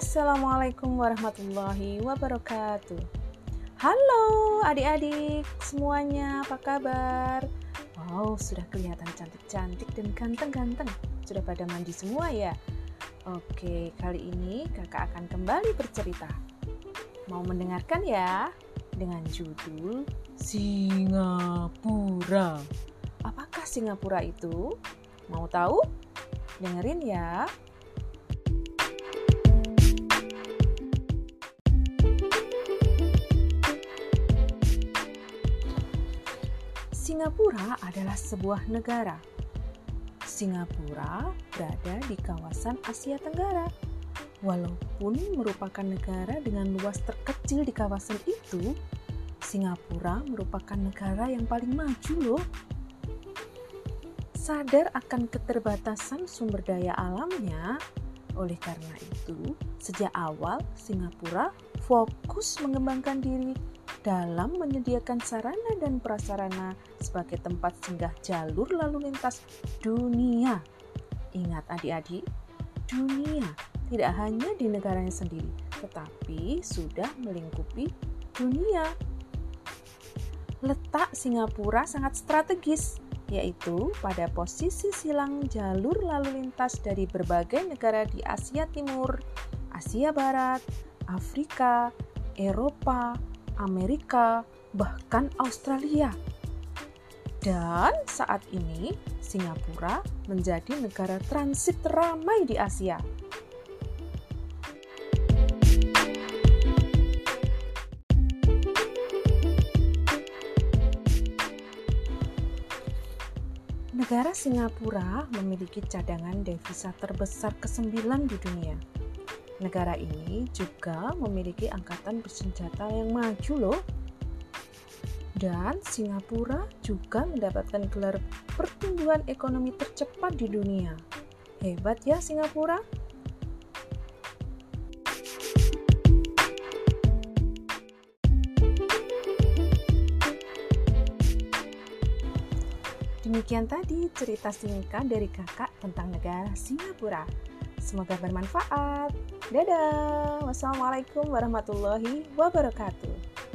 Assalamualaikum warahmatullahi wabarakatuh. Halo adik-adik semuanya, apa kabar? Wow, sudah kelihatan cantik-cantik dan ganteng-ganteng. Sudah pada mandi semua ya? Oke, kali ini kakak akan kembali bercerita. Mau mendengarkan ya? Dengan judul Singapura. Apakah Singapura itu? Mau tahu? Dengerin ya. Singapura adalah sebuah negara. Singapura berada di kawasan Asia Tenggara. Walaupun merupakan negara dengan luas terkecil di kawasan itu, Singapura merupakan negara yang paling maju loh. Sadar akan keterbatasan sumber daya alamnya, oleh karena itu, sejak awal Singapura fokus mengembangkan diri dalam menyediakan sarana dan prasarana sebagai tempat singgah jalur lalu lintas dunia. Ingat adik-adik, dunia tidak hanya di negaranya sendiri, tetapi sudah melingkupi dunia. Letak Singapura sangat strategis, yaitu pada posisi silang jalur lalu lintas dari berbagai negara di Asia Timur, Asia Barat, Afrika, Eropa, Amerika, bahkan Australia. Dan saat ini Singapura menjadi negara transit ramai di Asia. Negara Singapura memiliki cadangan devisa terbesar ke-9 di dunia Negara ini juga memiliki angkatan bersenjata yang maju loh. Dan Singapura juga mendapatkan gelar pertumbuhan ekonomi tercepat di dunia. Hebat ya Singapura. Demikian tadi cerita singkat dari kakak tentang negara Singapura. Semoga bermanfaat. Dadah. Wassalamualaikum warahmatullahi wabarakatuh.